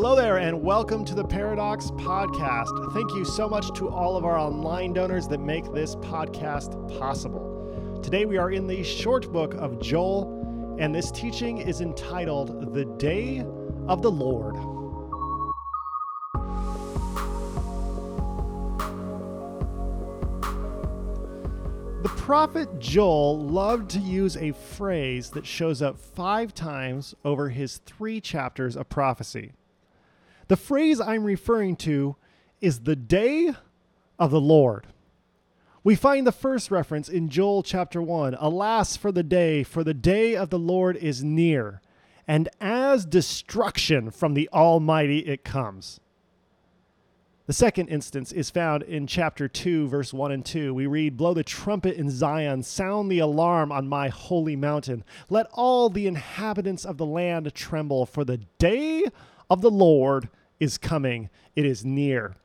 Hello there, and welcome to the Paradox Podcast. Thank you so much to all of our online donors that make this podcast possible. Today we are in the short book of Joel, and this teaching is entitled The Day of the Lord. The prophet Joel loved to use a phrase that shows up five times over his three chapters of prophecy. The phrase I'm referring to is the day of the Lord. We find the first reference in Joel chapter 1 Alas for the day, for the day of the Lord is near, and as destruction from the Almighty it comes. The second instance is found in chapter 2, verse 1 and 2. We read, Blow the trumpet in Zion, sound the alarm on my holy mountain. Let all the inhabitants of the land tremble, for the day of the Lord is coming. It is near.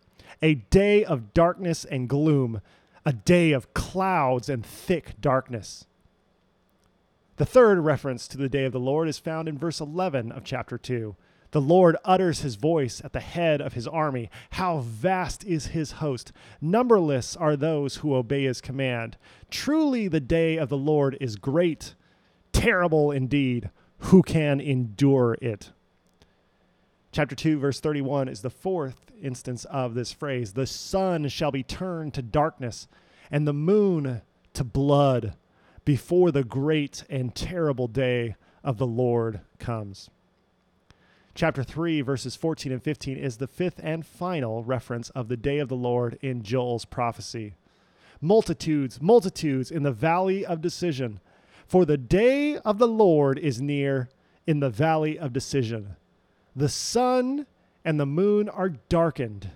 A day of darkness and gloom, a day of clouds and thick darkness. The third reference to the day of the Lord is found in verse 11 of chapter 2. The Lord utters his voice at the head of his army. How vast is his host! Numberless are those who obey his command. Truly, the day of the Lord is great, terrible indeed. Who can endure it? Chapter 2, verse 31 is the fourth instance of this phrase The sun shall be turned to darkness, and the moon to blood before the great and terrible day of the Lord comes. Chapter 3, verses 14 and 15 is the fifth and final reference of the day of the Lord in Joel's prophecy. Multitudes, multitudes in the valley of decision. For the day of the Lord is near in the valley of decision. The sun and the moon are darkened,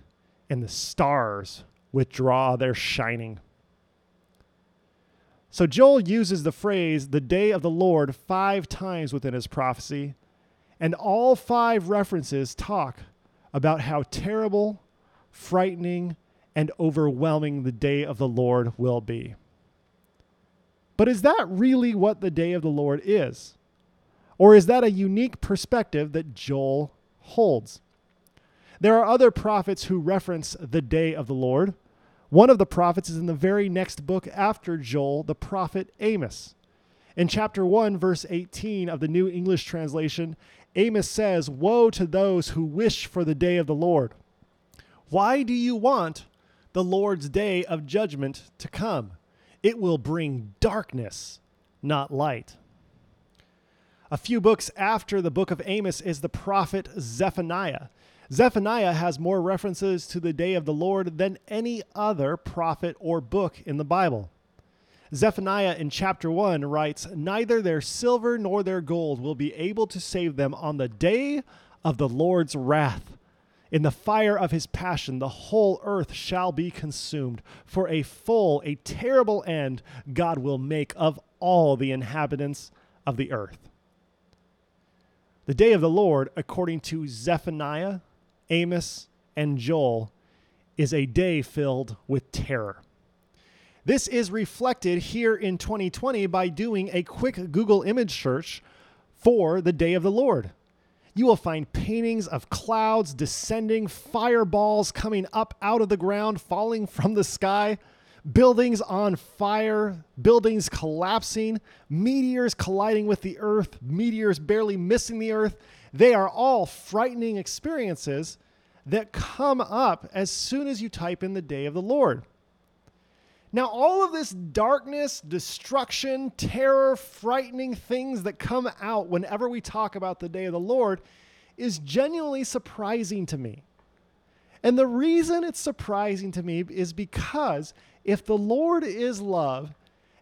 and the stars withdraw their shining. So Joel uses the phrase the day of the Lord five times within his prophecy and all five references talk about how terrible, frightening, and overwhelming the day of the Lord will be. But is that really what the day of the Lord is? Or is that a unique perspective that Joel holds? There are other prophets who reference the day of the Lord. One of the prophets is in the very next book after Joel, the prophet Amos. In chapter 1, verse 18 of the New English translation, Amos says, Woe to those who wish for the day of the Lord. Why do you want the Lord's day of judgment to come? It will bring darkness, not light. A few books after the book of Amos is the prophet Zephaniah. Zephaniah has more references to the day of the Lord than any other prophet or book in the Bible. Zephaniah in chapter 1 writes, Neither their silver nor their gold will be able to save them on the day of the Lord's wrath. In the fire of his passion, the whole earth shall be consumed. For a full, a terrible end God will make of all the inhabitants of the earth. The day of the Lord, according to Zephaniah, Amos, and Joel, is a day filled with terror. This is reflected here in 2020 by doing a quick Google image search for the day of the Lord. You will find paintings of clouds descending, fireballs coming up out of the ground, falling from the sky, buildings on fire, buildings collapsing, meteors colliding with the earth, meteors barely missing the earth. They are all frightening experiences that come up as soon as you type in the day of the Lord. Now, all of this darkness, destruction, terror, frightening things that come out whenever we talk about the day of the Lord is genuinely surprising to me. And the reason it's surprising to me is because if the Lord is love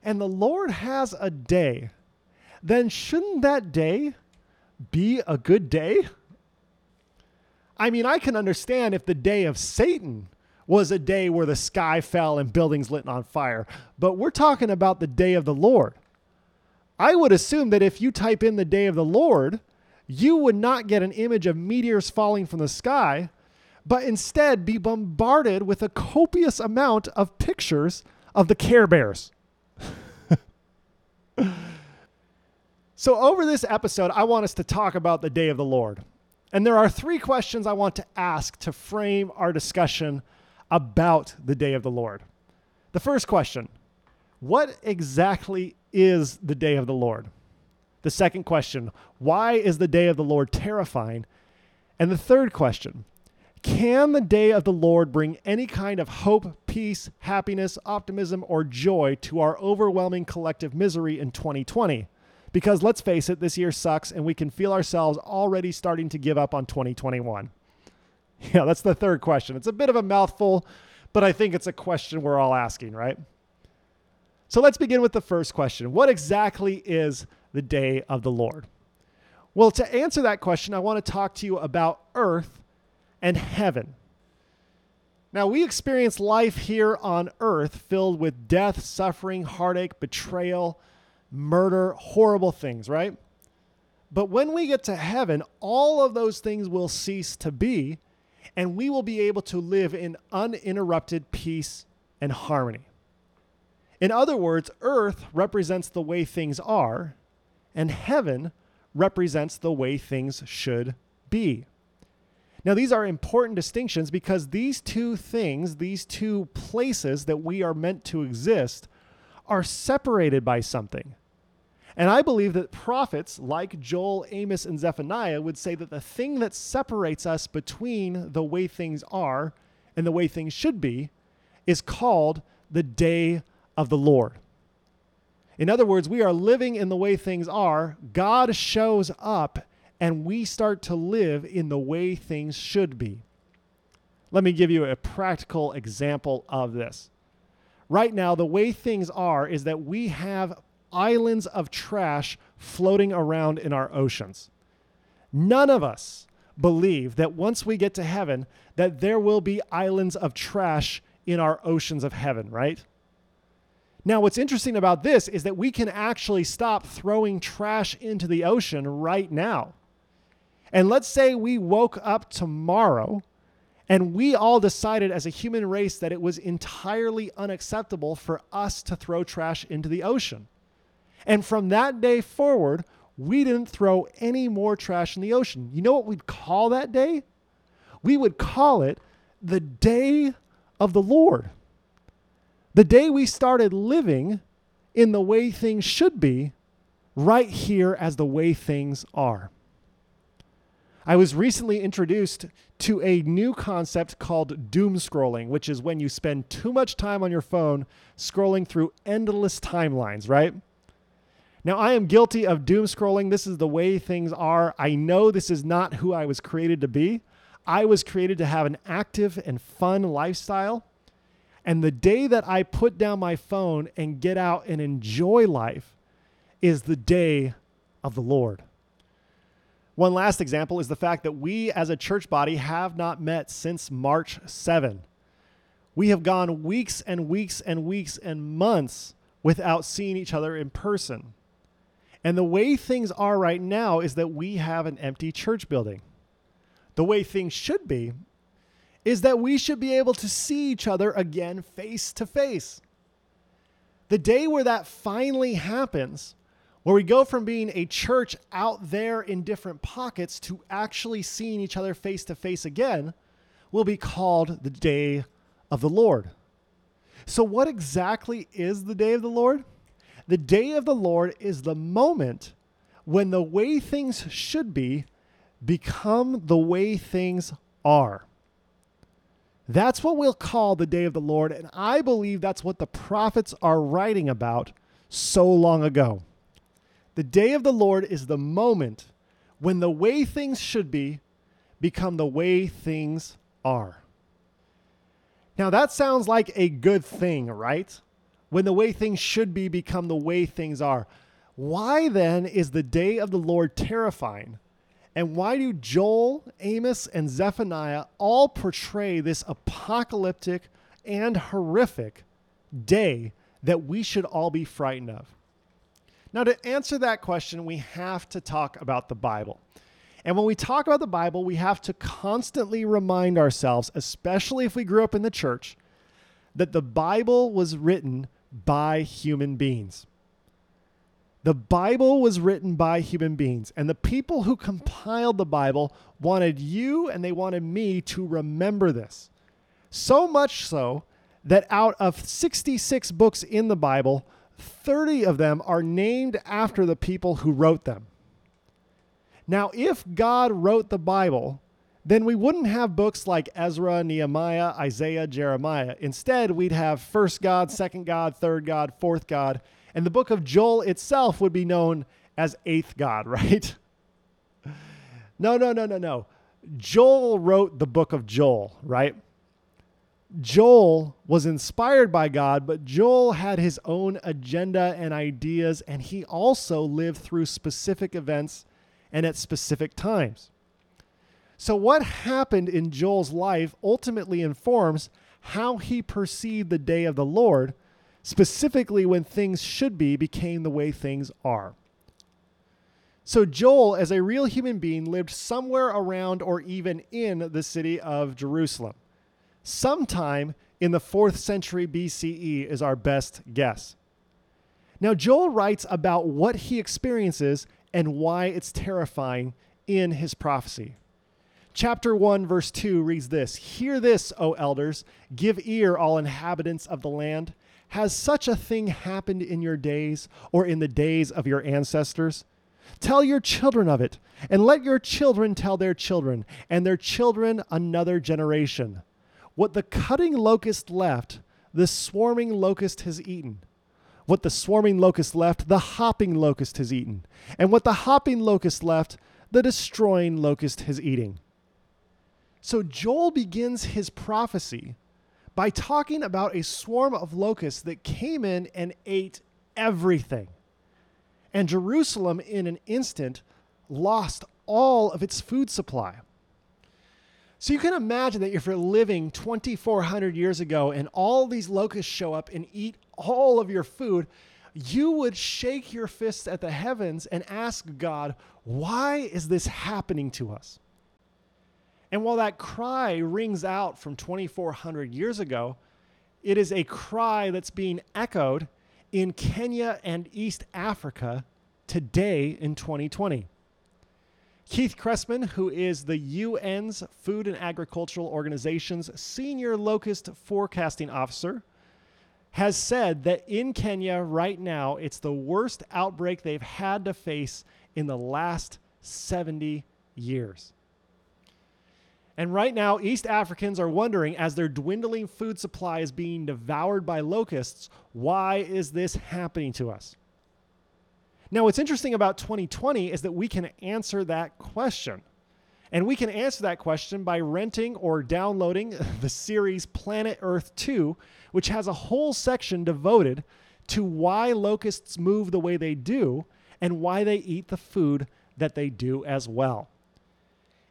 and the Lord has a day, then shouldn't that day be a good day? I mean, I can understand if the day of Satan was a day where the sky fell and buildings lit on fire. But we're talking about the day of the Lord. I would assume that if you type in the day of the Lord, you would not get an image of meteors falling from the sky, but instead be bombarded with a copious amount of pictures of the Care Bears. so, over this episode, I want us to talk about the day of the Lord. And there are three questions I want to ask to frame our discussion about the day of the Lord. The first question What exactly is the day of the Lord? The second question Why is the day of the Lord terrifying? And the third question Can the day of the Lord bring any kind of hope, peace, happiness, optimism, or joy to our overwhelming collective misery in 2020? Because let's face it, this year sucks and we can feel ourselves already starting to give up on 2021. Yeah, that's the third question. It's a bit of a mouthful, but I think it's a question we're all asking, right? So let's begin with the first question What exactly is the day of the Lord? Well, to answer that question, I want to talk to you about earth and heaven. Now, we experience life here on earth filled with death, suffering, heartache, betrayal, murder, horrible things, right? But when we get to heaven, all of those things will cease to be, and we will be able to live in uninterrupted peace and harmony. In other words, earth represents the way things are, and heaven represents the way things should be. Now, these are important distinctions because these two things, these two places that we are meant to exist, are separated by something. And I believe that prophets like Joel, Amos, and Zephaniah would say that the thing that separates us between the way things are and the way things should be is called the day of the Lord. In other words, we are living in the way things are. God shows up and we start to live in the way things should be. Let me give you a practical example of this. Right now, the way things are is that we have islands of trash floating around in our oceans. None of us believe that once we get to heaven that there will be islands of trash in our oceans of heaven, right? Now, what's interesting about this is that we can actually stop throwing trash into the ocean right now. And let's say we woke up tomorrow and we all decided as a human race that it was entirely unacceptable for us to throw trash into the ocean. And from that day forward, we didn't throw any more trash in the ocean. You know what we'd call that day? We would call it the day of the Lord. The day we started living in the way things should be, right here as the way things are. I was recently introduced to a new concept called doom scrolling, which is when you spend too much time on your phone scrolling through endless timelines, right? Now, I am guilty of doom scrolling. This is the way things are. I know this is not who I was created to be. I was created to have an active and fun lifestyle. And the day that I put down my phone and get out and enjoy life is the day of the Lord. One last example is the fact that we as a church body have not met since March 7. We have gone weeks and weeks and weeks and months without seeing each other in person. And the way things are right now is that we have an empty church building. The way things should be is that we should be able to see each other again face to face. The day where that finally happens, where we go from being a church out there in different pockets to actually seeing each other face to face again, will be called the day of the Lord. So, what exactly is the day of the Lord? The day of the Lord is the moment when the way things should be become the way things are. That's what we'll call the day of the Lord. And I believe that's what the prophets are writing about so long ago. The day of the Lord is the moment when the way things should be become the way things are. Now, that sounds like a good thing, right? When the way things should be become the way things are. Why then is the day of the Lord terrifying? And why do Joel, Amos, and Zephaniah all portray this apocalyptic and horrific day that we should all be frightened of? Now, to answer that question, we have to talk about the Bible. And when we talk about the Bible, we have to constantly remind ourselves, especially if we grew up in the church, that the Bible was written by human beings. The Bible was written by human beings, and the people who compiled the Bible wanted you and they wanted me to remember this. So much so that out of 66 books in the Bible, 30 of them are named after the people who wrote them. Now, if God wrote the Bible, then we wouldn't have books like Ezra, Nehemiah, Isaiah, Jeremiah. Instead, we'd have first God, second God, third God, fourth God, and the book of Joel itself would be known as eighth God, right? No, no, no, no, no. Joel wrote the book of Joel, right? Joel was inspired by God, but Joel had his own agenda and ideas, and he also lived through specific events and at specific times. So, what happened in Joel's life ultimately informs how he perceived the day of the Lord specifically when things should be became the way things are. So, Joel, as a real human being, lived somewhere around or even in the city of Jerusalem. Sometime in the fourth century BCE is our best guess. Now, Joel writes about what he experiences and why it's terrifying in his prophecy. Chapter 1, verse 2 reads this Hear this, O elders, give ear, all inhabitants of the land. Has such a thing happened in your days or in the days of your ancestors? Tell your children of it, and let your children tell their children, and their children another generation. What the cutting locust left, the swarming locust has eaten. What the swarming locust left, the hopping locust has eaten. And what the hopping locust left, the destroying locust has eating. So Joel begins his prophecy by talking about a swarm of locusts that came in and ate everything. And Jerusalem, in an instant, lost all of its food supply. So you can imagine that if you're living 2,400 years ago and all these locusts show up and eat all of your food, you would shake your fists at the heavens and ask God, why is this happening to us? And while that cry rings out from 2,400 years ago, it is a cry that's being echoed in Kenya and East Africa today in 2020. Keith Cressman, who is the UN's Food and Agricultural Organization's senior locust forecasting officer, has said that in Kenya right now, it's the worst outbreak they've had to face in the last 70 years. And right now, East Africans are wondering as their dwindling food supply is being devoured by locusts, why is this happening to us? Now, what's interesting about 2020 is that we can answer that question. And we can answer that question by renting or downloading the series Planet Earth 2, which has a whole section devoted to why locusts move the way they do and why they eat the food that they do as well.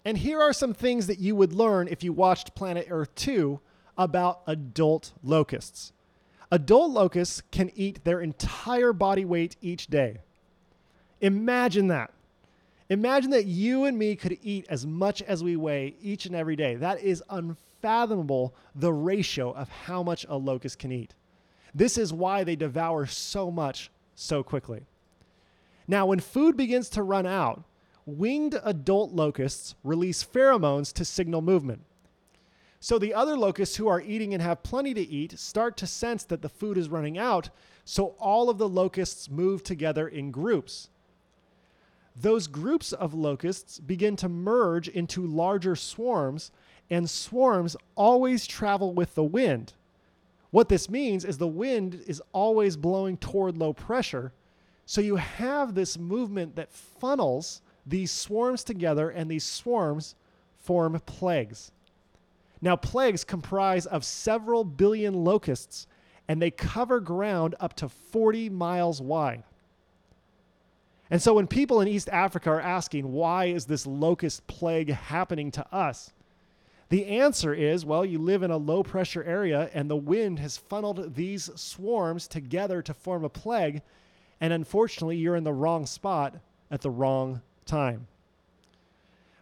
And here are some things that you would learn if you watched Planet Earth 2 about adult locusts. Adult locusts can eat their entire body weight each day. Imagine that. Imagine that you and me could eat as much as we weigh each and every day. That is unfathomable, the ratio of how much a locust can eat. This is why they devour so much so quickly. Now, when food begins to run out, winged adult locusts release pheromones to signal movement. So the other locusts who are eating and have plenty to eat start to sense that the food is running out, so all of the locusts move together in groups. Those groups of locusts begin to merge into larger swarms, and swarms always travel with the wind. What this means is the wind is always blowing toward low pressure, so you have this movement that funnels these swarms together, and these swarms form plagues. Now, plagues comprise of several billion locusts, and they cover ground up to 40 miles wide. And so, when people in East Africa are asking, why is this locust plague happening to us? The answer is well, you live in a low pressure area, and the wind has funneled these swarms together to form a plague. And unfortunately, you're in the wrong spot at the wrong time.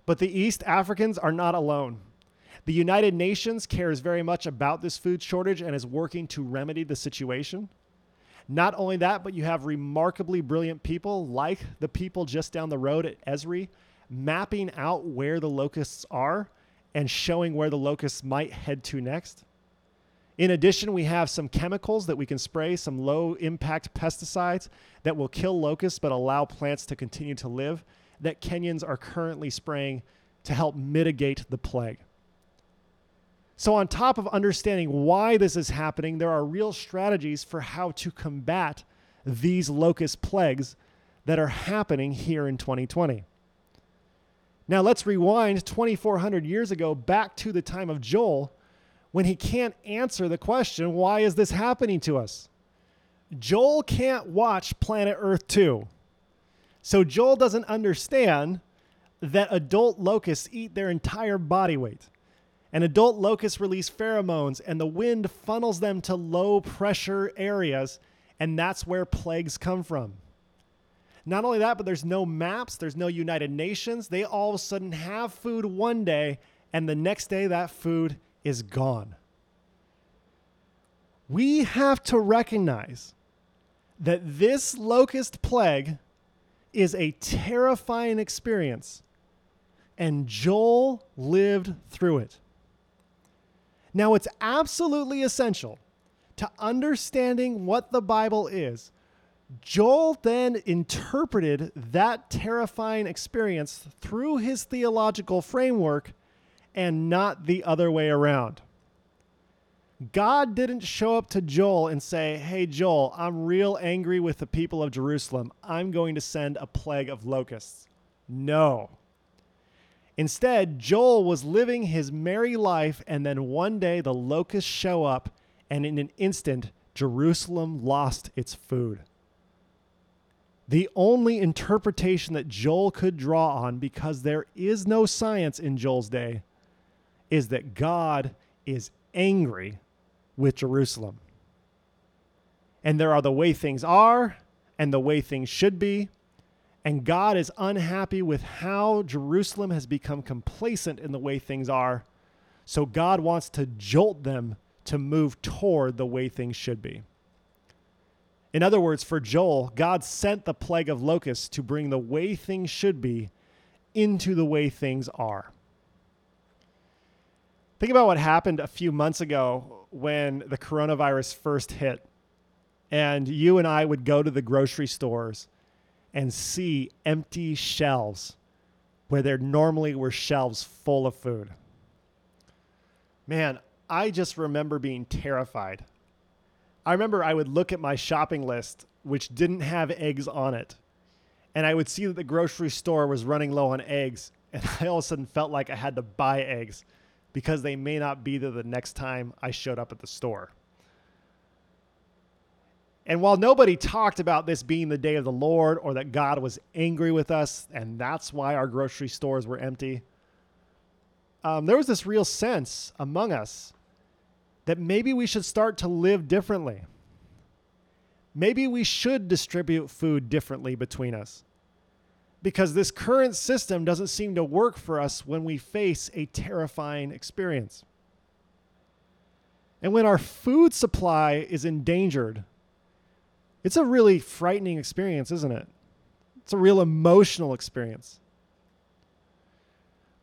But the East Africans are not alone. The United Nations cares very much about this food shortage and is working to remedy the situation. Not only that, but you have remarkably brilliant people like the people just down the road at Esri mapping out where the locusts are and showing where the locusts might head to next. In addition, we have some chemicals that we can spray, some low impact pesticides that will kill locusts but allow plants to continue to live that Kenyans are currently spraying to help mitigate the plague. So, on top of understanding why this is happening, there are real strategies for how to combat these locust plagues that are happening here in 2020. Now, let's rewind 2,400 years ago back to the time of Joel when he can't answer the question, why is this happening to us? Joel can't watch Planet Earth 2. So Joel doesn't understand that adult locusts eat their entire body weight. And adult locusts release pheromones, and the wind funnels them to low pressure areas, and that's where plagues come from. Not only that, but there's no maps, there's no United Nations. They all of a sudden have food one day, and the next day that food is gone. We have to recognize that this locust plague is a terrifying experience, and Joel lived through it. Now, it's absolutely essential to understanding what the Bible is. Joel then interpreted that terrifying experience through his theological framework and not the other way around. God didn't show up to Joel and say, Hey, Joel, I'm real angry with the people of Jerusalem. I'm going to send a plague of locusts. No. Instead, Joel was living his merry life, and then one day the locusts show up, and in an instant, Jerusalem lost its food. The only interpretation that Joel could draw on, because there is no science in Joel's day, is that God is angry with Jerusalem. And there are the way things are and the way things should be. And God is unhappy with how Jerusalem has become complacent in the way things are. So God wants to jolt them to move toward the way things should be. In other words, for Joel, God sent the plague of locusts to bring the way things should be into the way things are. Think about what happened a few months ago when the coronavirus first hit, and you and I would go to the grocery stores and see empty shelves where there normally were shelves full of food. Man, I just remember being terrified. I remember I would look at my shopping list, which didn't have eggs on it, and I would see that the grocery store was running low on eggs, and I all of a sudden felt like I had to buy eggs because they may not be there the next time I showed up at the store. And while nobody talked about this being the day of the Lord or that God was angry with us and that's why our grocery stores were empty, um, there was this real sense among us that maybe we should start to live differently. Maybe we should distribute food differently between us because this current system doesn't seem to work for us when we face a terrifying experience. And when our food supply is endangered, it's a really frightening experience, isn't it? It's a real emotional experience.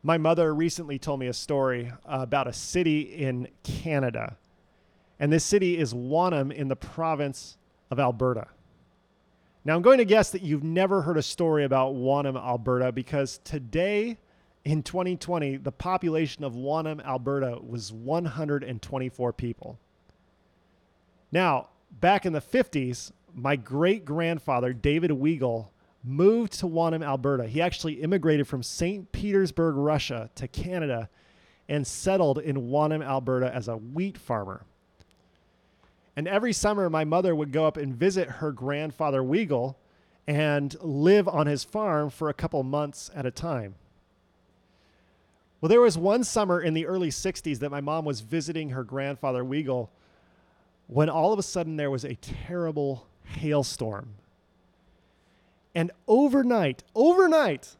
My mother recently told me a story uh, about a city in Canada. And this city is Wanham in the province of Alberta. Now, I'm going to guess that you've never heard a story about Wanham, Alberta, because today in 2020, the population of Wanham, Alberta was 124 people. Now, back in the 50s, my great grandfather, David Weigel, moved to Wanham, Alberta. He actually immigrated from St. Petersburg, Russia to Canada and settled in Wanham, Alberta as a wheat farmer. And every summer, my mother would go up and visit her grandfather Weigel and live on his farm for a couple months at a time. Well, there was one summer in the early 60s that my mom was visiting her grandfather Weigel when all of a sudden there was a terrible hailstorm. And overnight, overnight,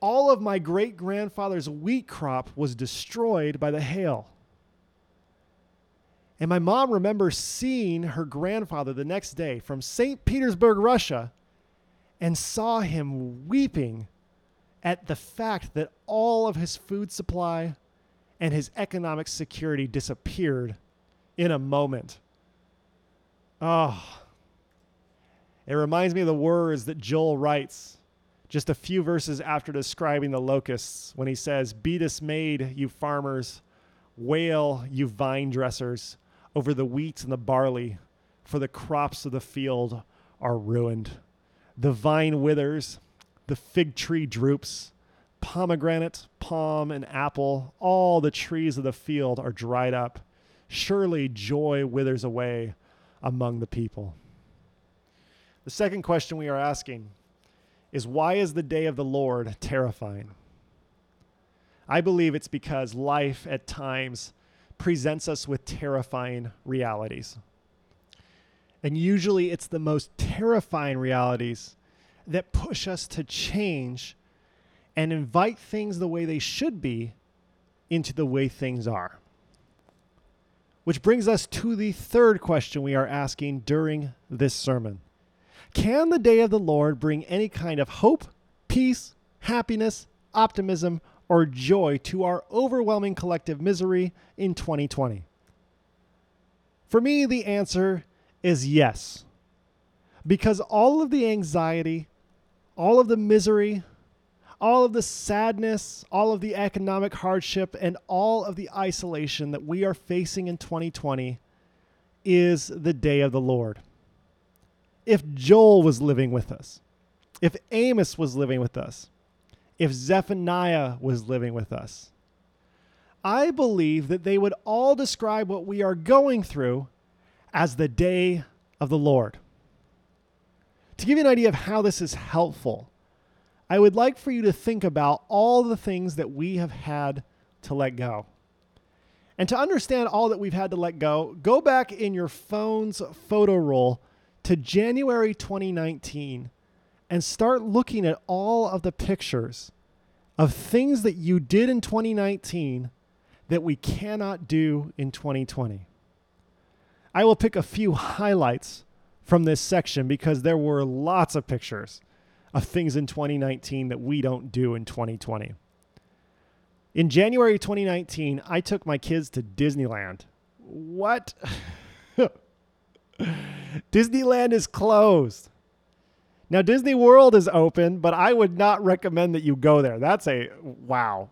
all of my great grandfather's wheat crop was destroyed by the hail. And my mom remembers seeing her grandfather the next day from St. Petersburg, Russia, and saw him weeping at the fact that all of his food supply and his economic security disappeared in a moment. Oh, it reminds me of the words that Joel writes just a few verses after describing the locusts when he says, Be dismayed, you farmers, wail, you vine dressers, over the wheat and the barley, for the crops of the field are ruined. The vine withers, the fig tree droops, pomegranate, palm, and apple, all the trees of the field are dried up. Surely joy withers away among the people. The second question we are asking is why is the day of the Lord terrifying? I believe it's because life at times presents us with terrifying realities. And usually it's the most terrifying realities that push us to change and invite things the way they should be into the way things are. Which brings us to the third question we are asking during this sermon can the day of the Lord bring any kind of hope, peace, happiness, optimism, or joy to our overwhelming collective misery in 2020? For me, the answer is yes. Because all of the anxiety, all of the misery, all of the sadness, all of the economic hardship, and all of the isolation that we are facing in 2020 is the day of the Lord if Joel was living with us, if Amos was living with us, if Zephaniah was living with us, I believe that they would all describe what we are going through as the day of the Lord. To give you an idea of how this is helpful, I would like for you to think about all the things that we have had to let go. And to understand all that we've had to let go, go back in your phone's photo roll to January 2019 and start looking at all of the pictures of things that you did in 2019 that we cannot do in 2020. I will pick a few highlights from this section because there were lots of pictures of things in 2019 that we don't do in 2020. In January 2019, I took my kids to Disneyland. What? Disneyland is closed. Now, Disney World is open, but I would not recommend that you go there. That's a wow.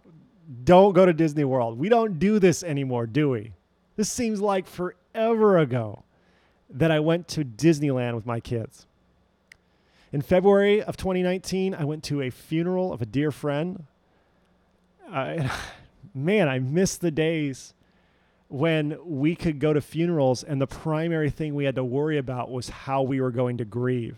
Don't go to Disney World. We don't do this anymore, do we? This seems like forever ago that I went to Disneyland with my kids. In February of 2019, I went to a funeral of a dear friend. Uh, man, I miss the days when we could go to funerals and the primary thing we had to worry about was how we were going to grieve,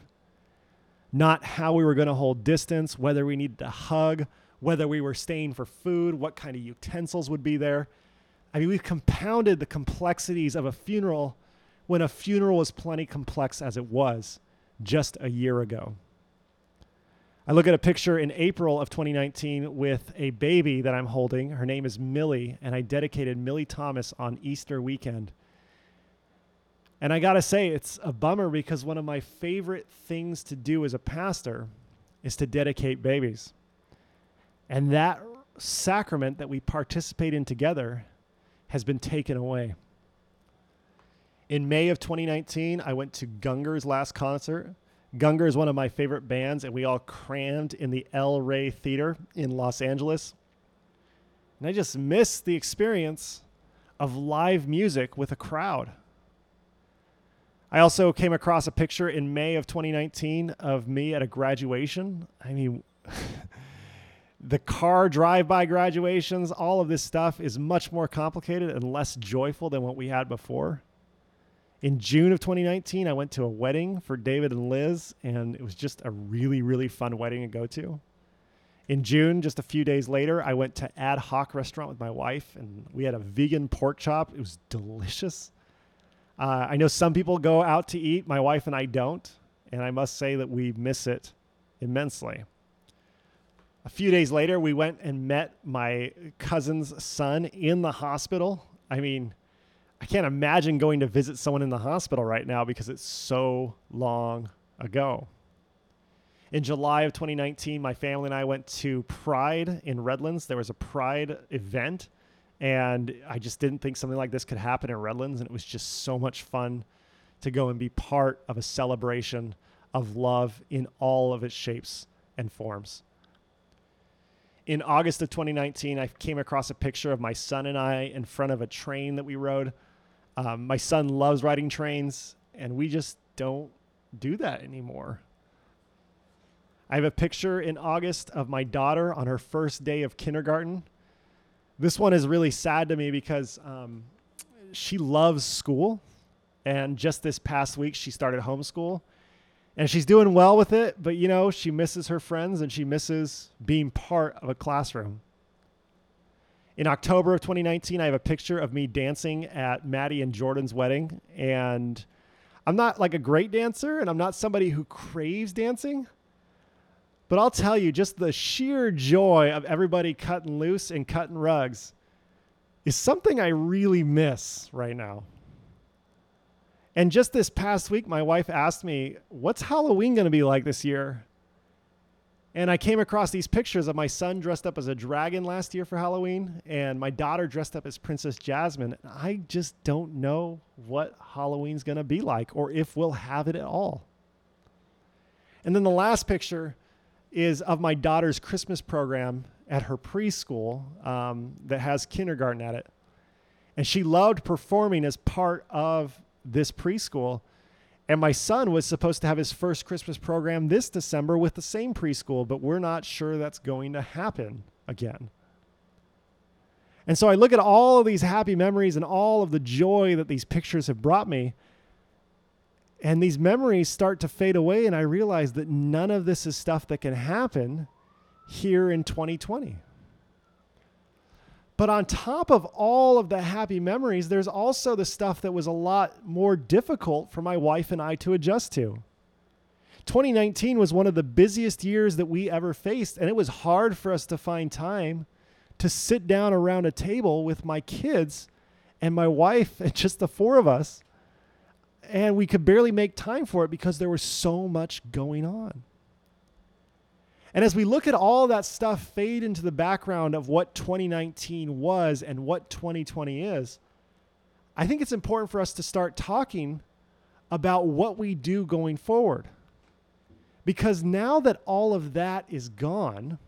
not how we were going to hold distance, whether we needed to hug, whether we were staying for food, what kind of utensils would be there. I mean, we've compounded the complexities of a funeral when a funeral was plenty complex as it was just a year ago. I look at a picture in April of 2019 with a baby that I'm holding. Her name is Millie, and I dedicated Millie Thomas on Easter weekend. And I got to say, it's a bummer because one of my favorite things to do as a pastor is to dedicate babies. And that sacrament that we participate in together has been taken away. In May of 2019, I went to Gungor's last concert. Gungor is one of my favorite bands, and we all crammed in the El Rey Theater in Los Angeles. And I just miss the experience of live music with a crowd. I also came across a picture in May of 2019 of me at a graduation. I mean, the car drive by graduations, all of this stuff is much more complicated and less joyful than what we had before. In June of 2019, I went to a wedding for David and Liz, and it was just a really, really fun wedding to go to. In June, just a few days later, I went to Ad Hoc Restaurant with my wife, and we had a vegan pork chop. It was delicious. Uh, I know some people go out to eat. My wife and I don't, and I must say that we miss it immensely. A few days later, we went and met my cousin's son in the hospital. I mean, I can't imagine going to visit someone in the hospital right now because it's so long ago. In July of 2019, my family and I went to Pride in Redlands. There was a Pride event, and I just didn't think something like this could happen in Redlands. And it was just so much fun to go and be part of a celebration of love in all of its shapes and forms. In August of 2019, I came across a picture of my son and I in front of a train that we rode. Um, my son loves riding trains, and we just don't do that anymore. I have a picture in August of my daughter on her first day of kindergarten. This one is really sad to me because um, she loves school. And just this past week, she started homeschool. And she's doing well with it, but you know, she misses her friends and she misses being part of a classroom. In October of 2019, I have a picture of me dancing at Maddie and Jordan's wedding. And I'm not like a great dancer, and I'm not somebody who craves dancing but I'll tell you, just the sheer joy of everybody cutting loose and cutting rugs is something I really miss right now. And just this past week, my wife asked me, What's Halloween going to be like this year? And I came across these pictures of my son dressed up as a dragon last year for Halloween and my daughter dressed up as Princess Jasmine. I just don't know what Halloween's going to be like or if we'll have it at all. And then the last picture is of my daughter's Christmas program at her preschool um, that has kindergarten at it. And she loved performing as part of this preschool. And my son was supposed to have his first Christmas program this December with the same preschool, but we're not sure that's going to happen again. And so I look at all of these happy memories and all of the joy that these pictures have brought me. And these memories start to fade away, and I realize that none of this is stuff that can happen here in 2020. But on top of all of the happy memories, there's also the stuff that was a lot more difficult for my wife and I to adjust to. 2019 was one of the busiest years that we ever faced, and it was hard for us to find time to sit down around a table with my kids and my wife and just the four of us and we could barely make time for it because there was so much going on. And as we look at all that stuff fade into the background of what 2019 was and what 2020 is, I think it's important for us to start talking about what we do going forward. Because now that all of that is gone,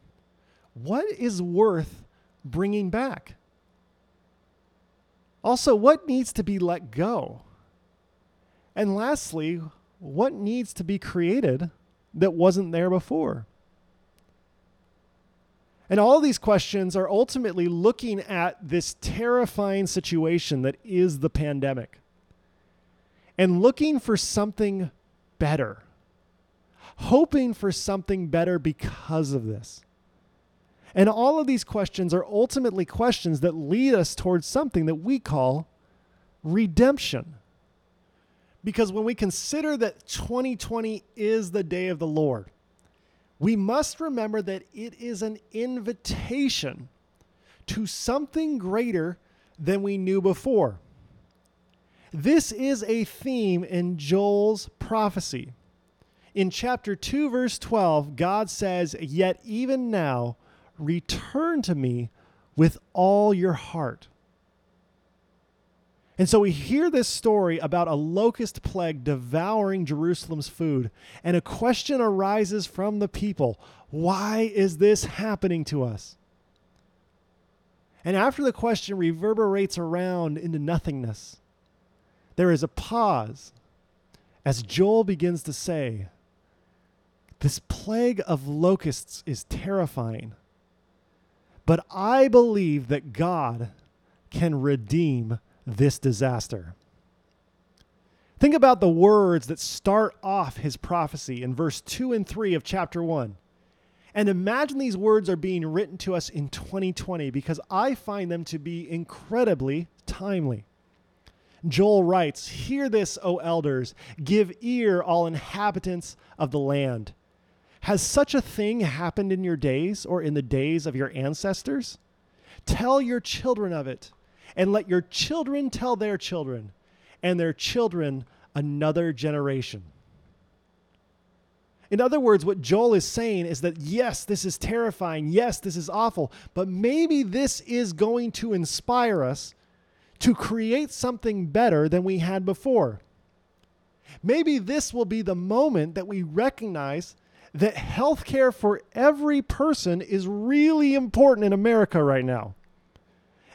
what is worth bringing back? Also, what needs to be let go? And lastly, what needs to be created that wasn't there before? And all of these questions are ultimately looking at this terrifying situation that is the pandemic and looking for something better, hoping for something better because of this. And all of these questions are ultimately questions that lead us towards something that we call redemption. Because when we consider that 2020 is the day of the Lord, we must remember that it is an invitation to something greater than we knew before. This is a theme in Joel's prophecy. In chapter 2, verse 12, God says, Yet even now, return to me with all your heart and so we hear this story about a locust plague devouring Jerusalem's food, and a question arises from the people why is this happening to us? And after the question reverberates around into nothingness, there is a pause as Joel begins to say, This plague of locusts is terrifying, but I believe that God can redeem this disaster. Think about the words that start off his prophecy in verse 2 and 3 of chapter 1. And imagine these words are being written to us in 2020 because I find them to be incredibly timely. Joel writes, Hear this, O elders, give ear, all inhabitants of the land. Has such a thing happened in your days or in the days of your ancestors? Tell your children of it and let your children tell their children, and their children another generation. In other words, what Joel is saying is that yes, this is terrifying. Yes, this is awful. But maybe this is going to inspire us to create something better than we had before. Maybe this will be the moment that we recognize that healthcare for every person is really important in America right now.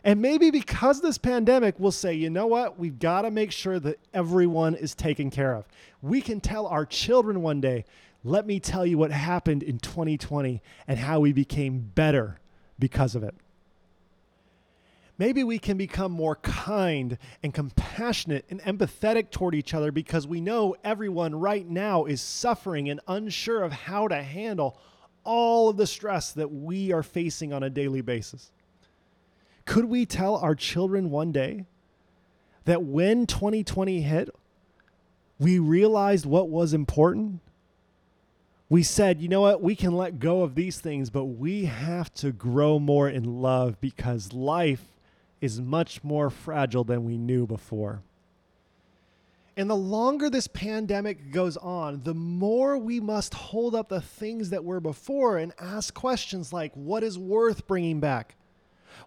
And maybe because this pandemic, we'll say, you know what? We've got to make sure that everyone is taken care of. We can tell our children one day, let me tell you what happened in 2020 and how we became better because of it. Maybe we can become more kind and compassionate and empathetic toward each other because we know everyone right now is suffering and unsure of how to handle all of the stress that we are facing on a daily basis. Could we tell our children one day that when 2020 hit, we realized what was important? We said, you know what, we can let go of these things, but we have to grow more in love because life is much more fragile than we knew before. And the longer this pandemic goes on, the more we must hold up the things that were before and ask questions like what is worth bringing back?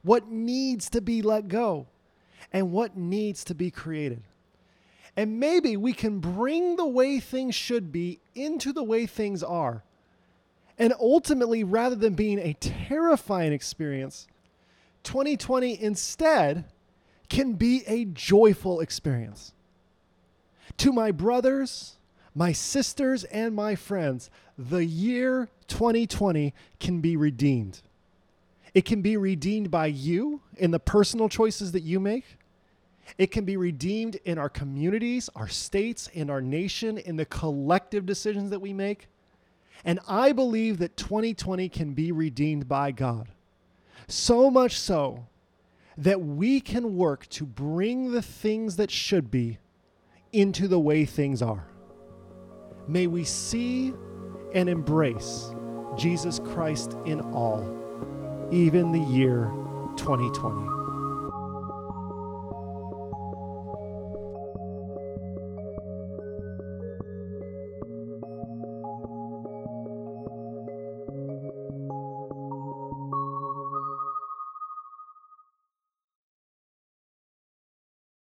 What needs to be let go? And what needs to be created? And maybe we can bring the way things should be into the way things are. And ultimately, rather than being a terrifying experience, 2020 instead can be a joyful experience. To my brothers, my sisters, and my friends, the year 2020 can be redeemed. It can be redeemed by you in the personal choices that you make. It can be redeemed in our communities, our states, and our nation, in the collective decisions that we make. And I believe that 2020 can be redeemed by God. So much so that we can work to bring the things that should be into the way things are. May we see and embrace Jesus Christ in all, even the year 2020.